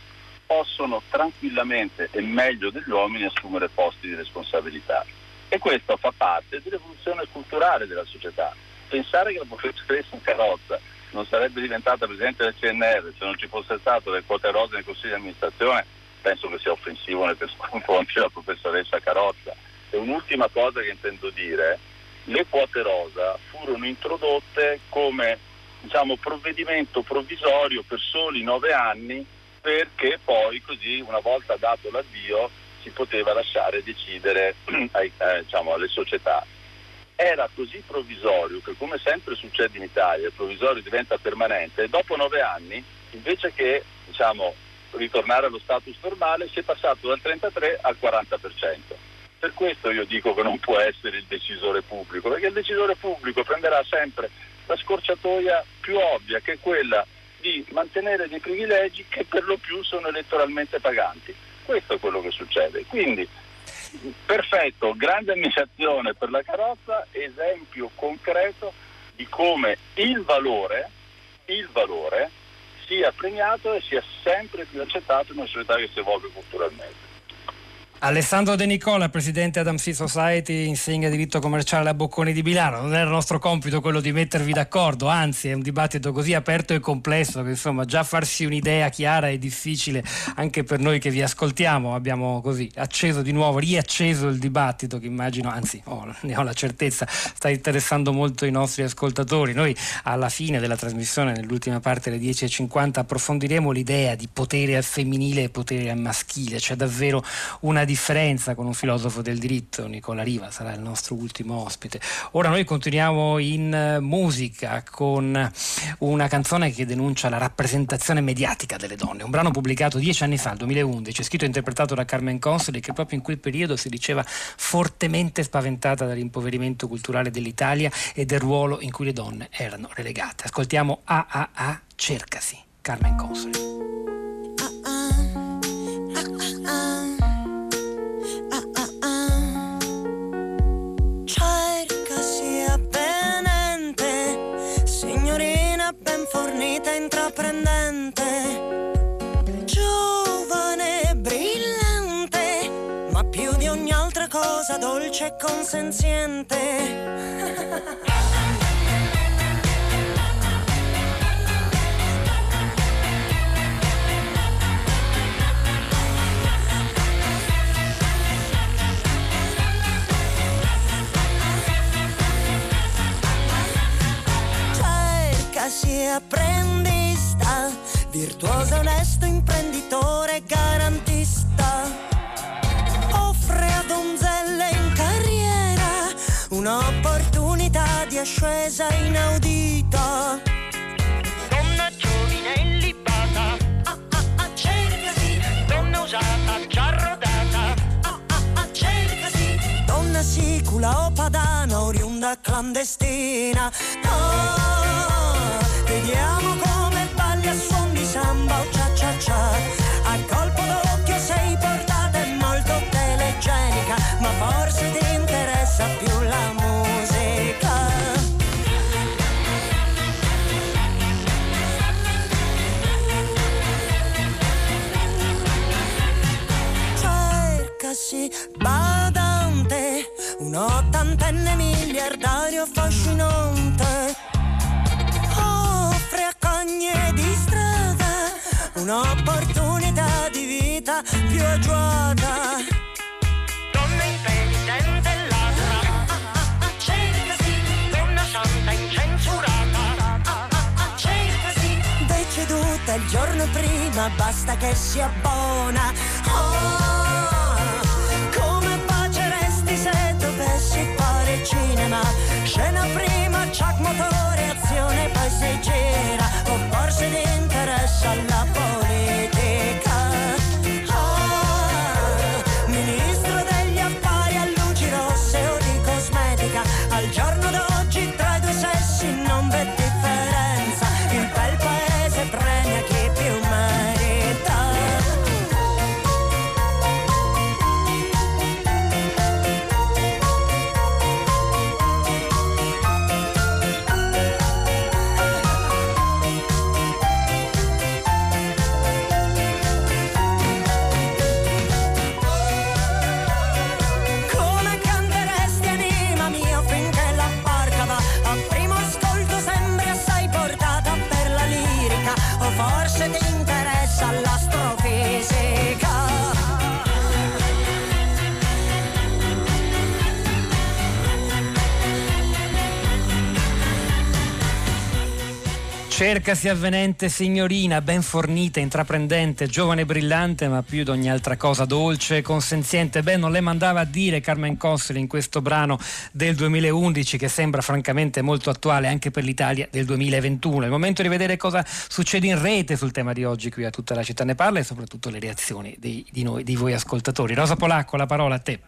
possono tranquillamente e meglio degli uomini assumere posti di responsabilità. E questo fa parte dell'evoluzione culturale della società. Pensare che la professoressa Carrozza non sarebbe diventata presidente del CNR se non ci fosse stato le quote rose nel consiglio di amministrazione, penso che sia offensivo nei confronti della professoressa Carozza. E un'ultima cosa che intendo dire, le quote rosa furono introdotte come diciamo, provvedimento provvisorio per soli nove anni perché poi così una volta dato l'avvio si poteva lasciare decidere ai, eh, diciamo, alle società era così provvisorio che come sempre succede in Italia il provvisorio diventa permanente e dopo nove anni invece che diciamo, ritornare allo status normale si è passato dal 33 al 40%. Per questo io dico che non può essere il decisore pubblico, perché il decisore pubblico prenderà sempre la scorciatoia più ovvia che è quella di mantenere dei privilegi che per lo più sono elettoralmente paganti. Questo è quello che succede. Quindi perfetto, grande ammirazione per la carrozza, esempio concreto di come il valore, il valore sia premiato e sia sempre più accettato in una società che si evolve culturalmente. Alessandro De Nicola, presidente Adam Sea Society, insegna diritto commerciale a Bocconi di Milano. Non era il nostro compito quello di mettervi d'accordo, anzi è un dibattito così aperto e complesso che insomma già farsi un'idea chiara è difficile anche per noi che vi ascoltiamo. Abbiamo così acceso di nuovo, riacceso il dibattito che immagino, anzi oh, ne ho la certezza, sta interessando molto i nostri ascoltatori. Noi alla fine della trasmissione, nell'ultima parte alle 10.50, approfondiremo l'idea di potere al femminile e potere al maschile. C'è davvero una differenza con un filosofo del diritto, Nicola Riva, sarà il nostro ultimo ospite. Ora noi continuiamo in eh, musica con una canzone che denuncia la rappresentazione mediatica delle donne, un brano pubblicato dieci anni fa, nel 2011, scritto e interpretato da Carmen Consoli, che proprio in quel periodo si diceva fortemente spaventata dall'impoverimento culturale dell'Italia e del ruolo in cui le donne erano relegate. Ascoltiamo AAA Cercasi, Carmen Consoli. Fornita intraprendente, giovane e brillante, ma più di ogni altra cosa dolce e consenziente. apprendista, virtuoso, onesto, imprenditore, garantista. Offre a donzelle in carriera un'opportunità di ascesa inaudita. Donna giovine e libata, ah ah ah, cercasi, donna usata, già rodata, ah ah ah, cercasi, donna sicula o padana, oriunda clandestina. Oh, Vediamo come balli a suon di samba o cia cia cia. A colpo d'occhio sei portata e molto telegenica, ma forse ti interessa più la musica. Cercasi badante, un ottantenne miliardario affascinante un'opportunità di vita più agiata. Donna intelligente e ladra, cercasi, donna santa incensurata, cercasi, deceduta il giorno prima, basta che sia buona. Oh, come baceresti se dovessi fare cinema, scena prima, Chuck motore, azione, poi si gira forse ti interessa la. Cercasi avvenente signorina, ben fornita, intraprendente, giovane brillante, ma più di ogni altra cosa dolce e consenziente. Beh, non le mandava a dire Carmen Consoli in questo brano del 2011 che sembra francamente molto attuale anche per l'Italia del 2021. È il momento di vedere cosa succede in rete sul tema di oggi qui a tutta la città ne parla e soprattutto le reazioni di, di noi, di voi ascoltatori. Rosa Polacco, la parola a te.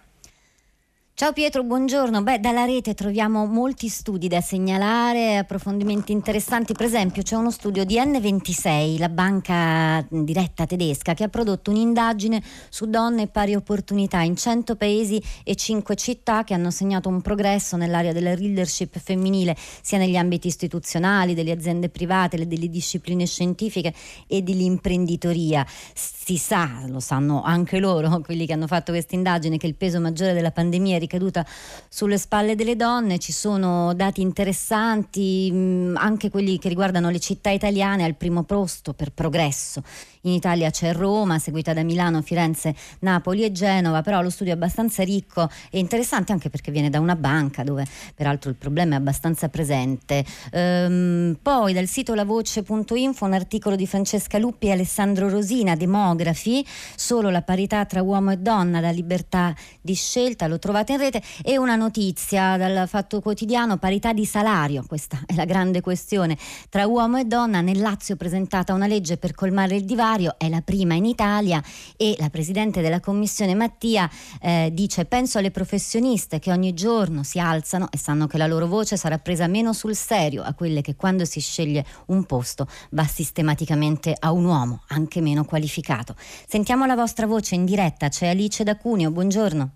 Ciao Pietro, buongiorno. Beh, dalla rete troviamo molti studi da segnalare, approfondimenti interessanti. Per esempio, c'è uno studio di N26, la banca diretta tedesca, che ha prodotto un'indagine su donne e pari opportunità in 100 paesi e 5 città che hanno segnato un progresso nell'area della leadership femminile, sia negli ambiti istituzionali, delle aziende private, delle discipline scientifiche e dell'imprenditoria. Si sa, lo sanno anche loro, quelli che hanno fatto questa indagine, che il peso maggiore della pandemia è ricaduta sulle spalle delle donne, ci sono dati interessanti, mh, anche quelli che riguardano le città italiane al primo posto per progresso. In Italia c'è Roma, seguita da Milano, Firenze, Napoli e Genova, però lo studio è abbastanza ricco e interessante anche perché viene da una banca dove peraltro il problema è abbastanza presente. Ehm, poi dal sito lavoce.info un articolo di Francesca Luppi e Alessandro Rosina, demografi, solo la parità tra uomo e donna, la libertà di scelta, lo trovate in rete, e una notizia dal Fatto Quotidiano, parità di salario, questa è la grande questione, tra uomo e donna, nel Lazio presentata una legge per colmare il divario salario è la prima in Italia e la Presidente della Commissione Mattia eh, dice penso alle professioniste che ogni giorno si alzano e sanno che la loro voce sarà presa meno sul serio a quelle che quando si sceglie un posto va sistematicamente a un uomo, anche meno qualificato. Sentiamo la vostra voce in diretta, c'è Alice da Cuneo, buongiorno.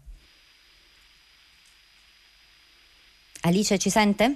Alice ci sente?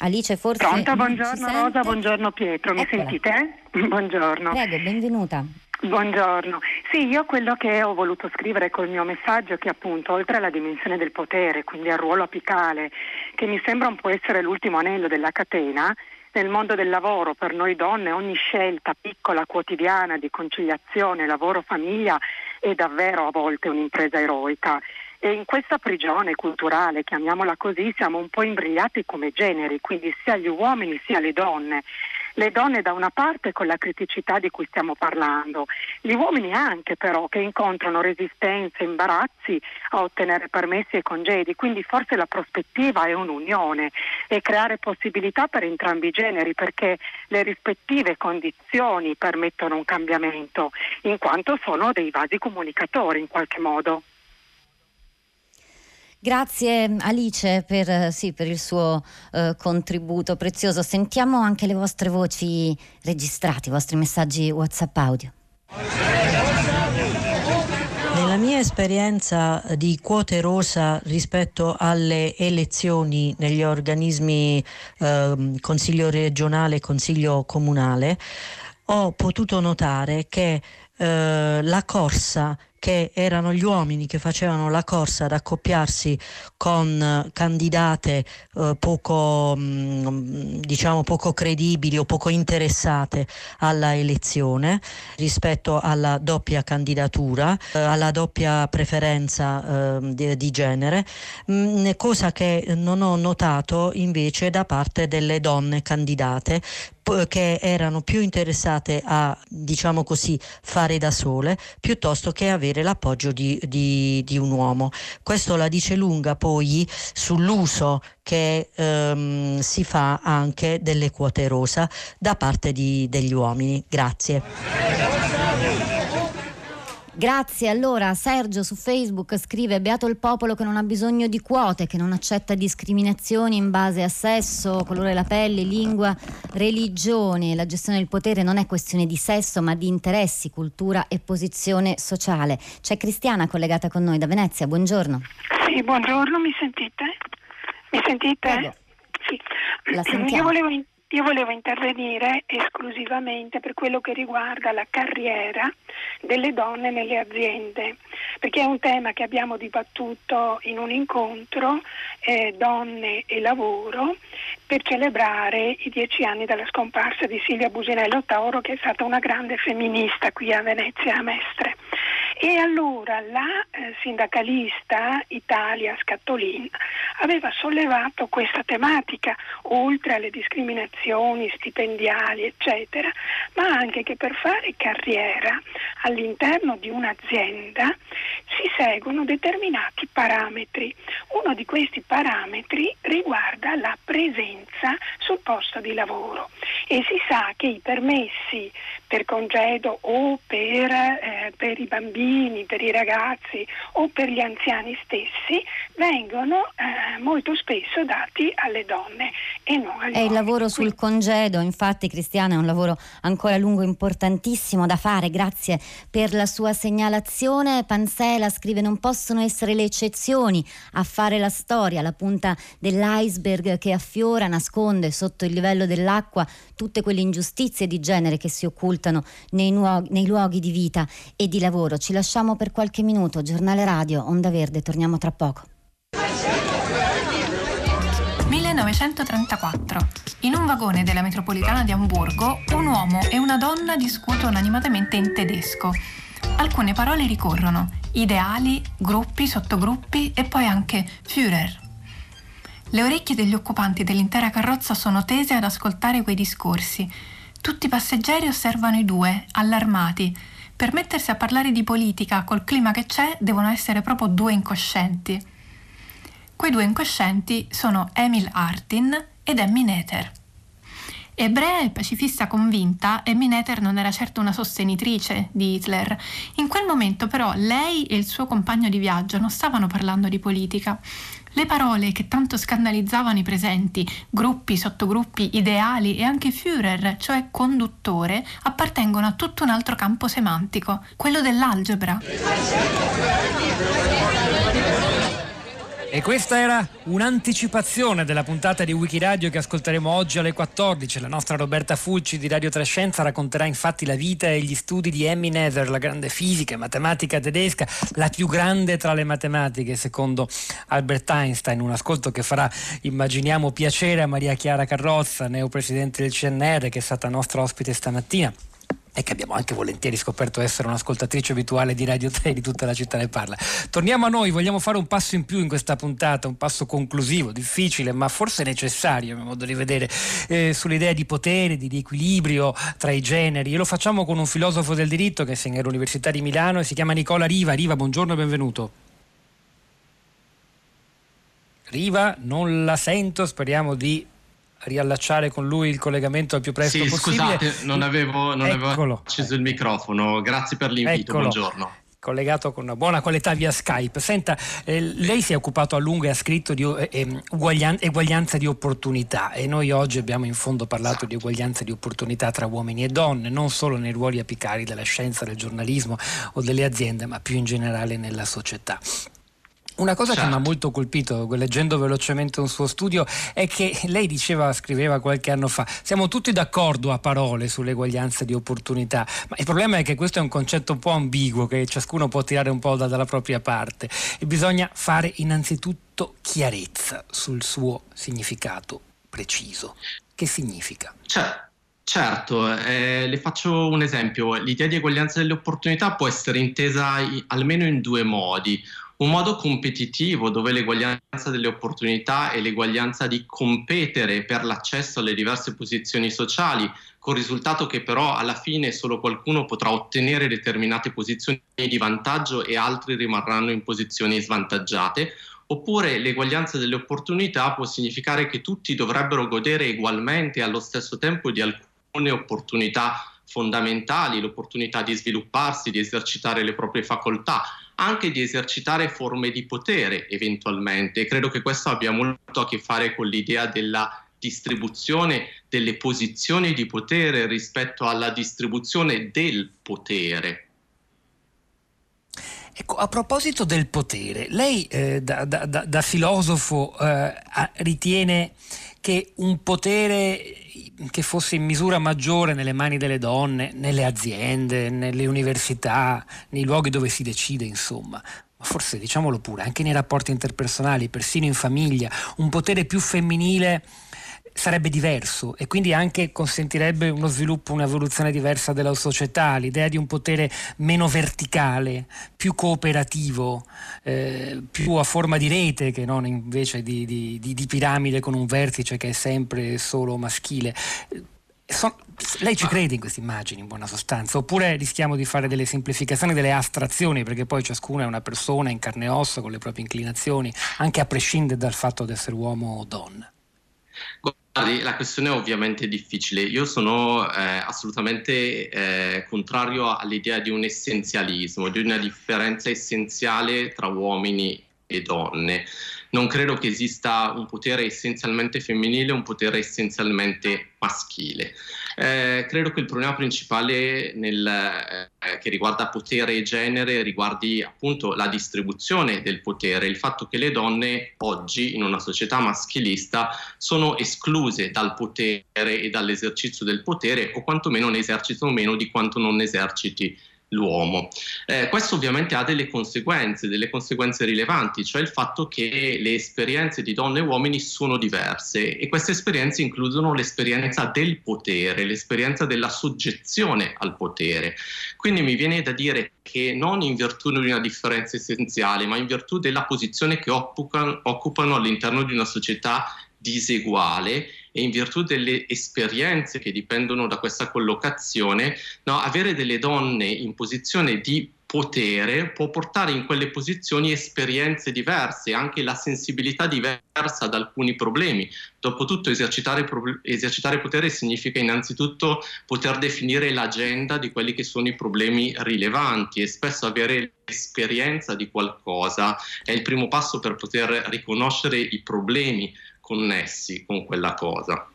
Alice forse... Pronto, buongiorno Rosa, buongiorno Pietro, mi Eccola. sentite? Buongiorno. Prego, benvenuta. Buongiorno. Sì, io quello che ho voluto scrivere col mio messaggio è che appunto oltre alla dimensione del potere, quindi al ruolo apicale, che mi sembra un po' essere l'ultimo anello della catena, nel mondo del lavoro per noi donne ogni scelta piccola, quotidiana di conciliazione lavoro-famiglia è davvero a volte un'impresa eroica e in questa prigione culturale, chiamiamola così, siamo un po' imbrigliati come generi, quindi sia gli uomini sia le donne. Le donne da una parte con la criticità di cui stiamo parlando, gli uomini anche però che incontrano resistenze, imbarazzi a ottenere permessi e congedi, quindi forse la prospettiva è un'unione e creare possibilità per entrambi i generi perché le rispettive condizioni permettono un cambiamento, in quanto sono dei vasi comunicatori in qualche modo. Grazie Alice per, sì, per il suo eh, contributo prezioso. Sentiamo anche le vostre voci registrate, i vostri messaggi WhatsApp audio. Nella mia esperienza di quote rosa rispetto alle elezioni negli organismi eh, Consiglio regionale e Consiglio comunale, ho potuto notare che eh, la corsa che erano gli uomini che facevano la corsa ad accoppiarsi con eh, candidate eh, poco, mm, diciamo poco credibili o poco interessate alla elezione rispetto alla doppia candidatura, eh, alla doppia preferenza eh, di, di, genere, mh, mm, cosa che non ho notato invece da parte delle donne candidate che erano più interessate a, diciamo così, fare da sole piuttosto che avere l'appoggio di, di, di un uomo. Questo la dice lunga poi sull'uso che ehm, si fa anche delle quote rosa da parte di, degli uomini. Grazie. Grazie. Allora, Sergio su Facebook scrive: Beato il popolo che non ha bisogno di quote, che non accetta discriminazioni in base a sesso, colore della pelle, lingua, religione. La gestione del potere non è questione di sesso, ma di interessi, cultura e posizione sociale. C'è Cristiana collegata con noi da Venezia. Buongiorno. Sì, buongiorno, mi sentite? Mi sentite? Prego. Sì. La sentiamo. Io volevo io volevo intervenire esclusivamente per quello che riguarda la carriera delle donne nelle aziende, perché è un tema che abbiamo dibattuto in un incontro eh, Donne e Lavoro per celebrare i dieci anni dalla scomparsa di Silvia Businello Tauro, che è stata una grande femminista qui a Venezia a Mestre. E allora la eh, sindacalista Italia Scattolin aveva sollevato questa tematica, oltre alle discriminazioni stipendiali, eccetera, ma anche che per fare carriera all'interno di un'azienda si seguono determinati parametri. Uno di questi parametri riguarda la presenza sul posto di lavoro e si sa che i permessi per congedo o per, eh, per i bambini, per i ragazzi o per gli anziani stessi vengono eh, molto spesso dati alle donne e non agli uomini. E il lavoro sul congedo, infatti Cristiana, è un lavoro ancora lungo importantissimo da fare. Grazie per la sua segnalazione. Pansela scrive non possono essere le eccezioni a fare la storia, la punta dell'iceberg che affiora, nasconde sotto il livello dell'acqua tutte quelle ingiustizie di genere che si occultano nei, nuog- nei luoghi di vita e di lavoro. Ci lasciamo per qualche minuto, giornale radio, Onda Verde, torniamo tra poco. 1934. In un vagone della metropolitana di Amburgo, un uomo e una donna discutono animatamente in tedesco. Alcune parole ricorrono: ideali, gruppi, sottogruppi e poi anche Führer. Le orecchie degli occupanti dell'intera carrozza sono tese ad ascoltare quei discorsi. Tutti i passeggeri osservano i due, allarmati. Per mettersi a parlare di politica col clima che c'è devono essere proprio due incoscienti. Quei due incoscienti sono Emil Artin ed Emmy Nether. Ebrea e pacifista convinta, Emmy Nether non era certo una sostenitrice di Hitler. In quel momento però lei e il suo compagno di viaggio non stavano parlando di politica. Le parole che tanto scandalizzavano i presenti, gruppi, sottogruppi, ideali e anche Führer, cioè conduttore, appartengono a tutto un altro campo semantico, quello dell'algebra. E questa era un'anticipazione della puntata di Wikiradio che ascolteremo oggi alle 14. La nostra Roberta Fulci di Radio Trescenza racconterà infatti la vita e gli studi di Emmy Nether, la grande fisica e matematica tedesca, la più grande tra le matematiche secondo Albert Einstein. Un ascolto che farà, immaginiamo, piacere a Maria Chiara Carrozza, neopresidente del CNR, che è stata nostra ospite stamattina e che abbiamo anche volentieri scoperto essere un'ascoltatrice abituale di Radio 3 di tutta la città ne parla. Torniamo a noi, vogliamo fare un passo in più in questa puntata, un passo conclusivo, difficile, ma forse necessario, a mio modo di vedere, eh, sull'idea di potere, di, di, equilibrio tra i generi. E lo facciamo con un filosofo del diritto che insegna all'Università di Milano e si chiama Nicola Riva. Riva, buongiorno e benvenuto. Riva, non la sento, speriamo di riallacciare con lui il collegamento al più presto sì, possibile. Scusate, non avevo, non avevo acceso il microfono. Grazie per l'invito. Eccolo. Buongiorno collegato con una buona qualità via Skype. Senta, eh, lei si è occupato a lungo e ha scritto di eh, ehm, uguaglian- uguaglianza di opportunità e noi oggi abbiamo in fondo parlato esatto. di uguaglianza di opportunità tra uomini e donne, non solo nei ruoli apicali della scienza, del giornalismo o delle aziende, ma più in generale nella società. Una cosa che mi ha certo. molto colpito leggendo velocemente un suo studio è che lei diceva, scriveva qualche anno fa, siamo tutti d'accordo a parole sull'eguaglianza di opportunità, ma il problema è che questo è un concetto un po' ambiguo che ciascuno può tirare un po' da, dalla propria parte e bisogna fare innanzitutto chiarezza sul suo significato preciso. Che significa? Certo. Certo, eh, le faccio un esempio. L'idea di eguaglianza delle opportunità può essere intesa almeno in due modi un modo competitivo dove l'eguaglianza delle opportunità e l'eguaglianza di competere per l'accesso alle diverse posizioni sociali, con il risultato che però alla fine solo qualcuno potrà ottenere determinate posizioni di vantaggio e altri rimarranno in posizioni svantaggiate, oppure l'eguaglianza delle opportunità può significare che tutti dovrebbero godere ugualmente allo stesso tempo di alcune opportunità fondamentali, l'opportunità di svilupparsi, di esercitare le proprie facoltà, anche di esercitare forme di potere eventualmente. Credo che questo abbia molto a che fare con l'idea della distribuzione delle posizioni di potere rispetto alla distribuzione del potere. Ecco, a proposito del potere, lei eh, da, da, da, filosofo eh, ritiene che un potere che fosse in misura maggiore nelle mani delle donne, nelle aziende, nelle università, nei luoghi dove si decide, insomma. Ma forse diciamolo pure, anche nei rapporti interpersonali, persino in famiglia, un potere più femminile sarebbe diverso e quindi anche consentirebbe uno sviluppo, un'evoluzione diversa della società, l'idea di un potere meno verticale, più cooperativo, eh, più a forma di rete che non invece di, di, di, di piramide con un vertice che è sempre solo maschile. So, lei ci crede in queste immagini in buona sostanza? Oppure rischiamo di fare delle semplificazioni, delle astrazioni? Perché poi ciascuno è una persona in carne e ossa con le proprie inclinazioni anche a prescindere dal fatto di essere uomo o donna? Guardi, la questione è ovviamente difficile. Io sono eh, assolutamente eh, contrario all'idea di un essenzialismo, di una differenza essenziale tra uomini e donne non credo che esista un potere essenzialmente femminile e un potere essenzialmente maschile. Eh, credo che il problema principale nel, eh, che riguarda potere e genere riguardi appunto la distribuzione del potere, il fatto che le donne oggi in una società maschilista sono escluse dal potere e dall'esercizio del potere o quantomeno ne esercitano meno di quanto non eserciti l'uomo. Eh, questo ovviamente ha delle conseguenze, delle conseguenze rilevanti, cioè il fatto che le esperienze di donne e uomini sono diverse e queste esperienze includono l'esperienza del potere, l'esperienza della soggezione al potere. Quindi mi viene da dire che non in virtù di una differenza essenziale, ma in virtù della posizione che occupano, occupano all'interno di una società diseguale e in virtù delle esperienze che dipendono da questa collocazione, no, avere delle donne in posizione di potere può portare in quelle posizioni esperienze diverse, anche la sensibilità diversa ad alcuni problemi. Dopotutto esercitare, esercitare potere significa innanzitutto poter definire l'agenda di quelli che sono i problemi rilevanti e spesso avere l'esperienza di qualcosa è il primo passo per poter riconoscere i problemi connessi con quella cosa.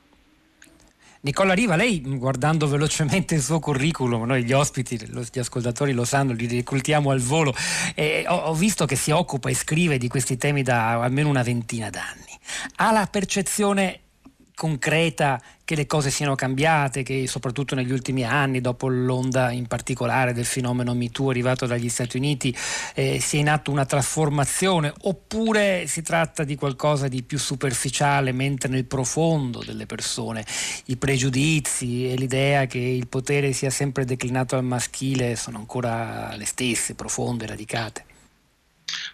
Nicola Riva, lei guardando velocemente il suo curriculum, noi gli ospiti, gli ascoltatori lo sanno, li ricultiamo al volo, eh, ho, ho, visto che si occupa e scrive di questi temi da almeno una ventina d'anni. Ha la percezione concreta che le cose siano cambiate, che soprattutto negli ultimi anni, dopo l'onda in particolare del fenomeno MeToo arrivato dagli Stati Uniti, eh, sia in atto una trasformazione, oppure si tratta di qualcosa di più superficiale, mentre nel profondo delle persone i pregiudizi e l'idea che il potere sia sempre declinato al maschile sono ancora le stesse, profonde, radicate?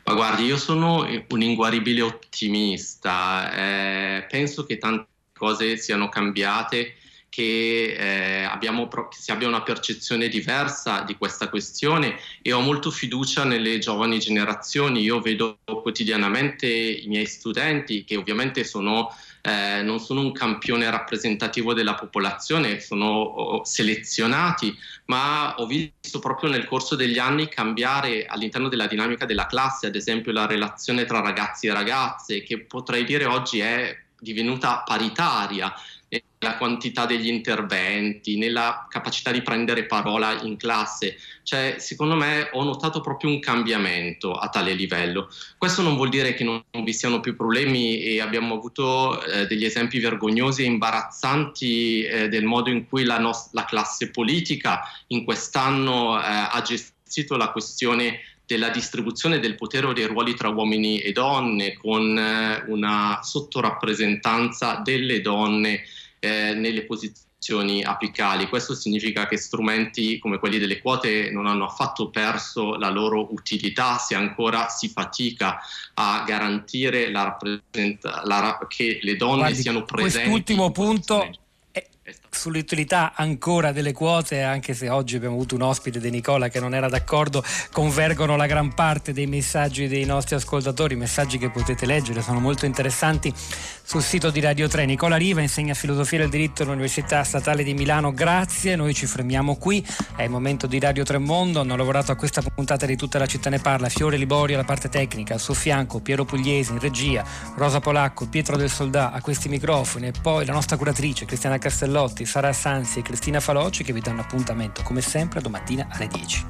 Ma guardi, io sono un inguaribile ottimista, eh, penso che tanti cose siano cambiate, che, eh, abbiamo, che si abbia una percezione diversa di questa questione e ho molto fiducia nelle giovani generazioni. Io vedo quotidianamente i miei studenti che ovviamente sono, eh, non sono un campione rappresentativo della popolazione, sono selezionati, ma ho visto proprio nel corso degli anni cambiare all'interno della dinamica della classe, ad esempio la relazione tra ragazzi e ragazze, che potrei dire oggi è divenuta paritaria nella quantità degli interventi, nella capacità di prendere parola in classe. Cioè, secondo me ho notato proprio un cambiamento a tale livello. Questo non vuol dire che non, vi siano più problemi e abbiamo avuto eh, degli esempi vergognosi e imbarazzanti eh, del modo in cui la, la classe politica in quest'anno eh, ha gestito la questione della distribuzione del potere o dei ruoli tra uomini e donne, con eh, una sottorappresentanza delle donne eh, nelle posizioni apicali. Questo significa che strumenti come quelli delle quote non hanno affatto perso la loro utilità se ancora si fatica a garantire la rappresenta- la, che le donne Guardi, siano presenti. Quest'ultimo punto sull'utilità ancora delle quote, anche se oggi abbiamo avuto un ospite di Nicola che non era d'accordo, convergono la gran parte dei messaggi dei nostri ascoltatori, messaggi che potete leggere, sono molto interessanti sul sito di Radio 3. Nicola Riva insegna filosofia del diritto all'Università Statale di Milano, grazie, noi ci fermiamo qui, è il momento di Radio 3 Mondo, hanno lavorato a questa puntata di tutta la città ne parla, Fiore Liborio alla parte tecnica, al suo fianco Piero Pugliesi in regia, Rosa Polacco, Pietro del Soldà a questi microfoni e poi la nostra curatrice Cristiana Castellotti ospiti Sara Sansi e Cristina Faloci che vi danno appuntamento come sempre domattina alle 10.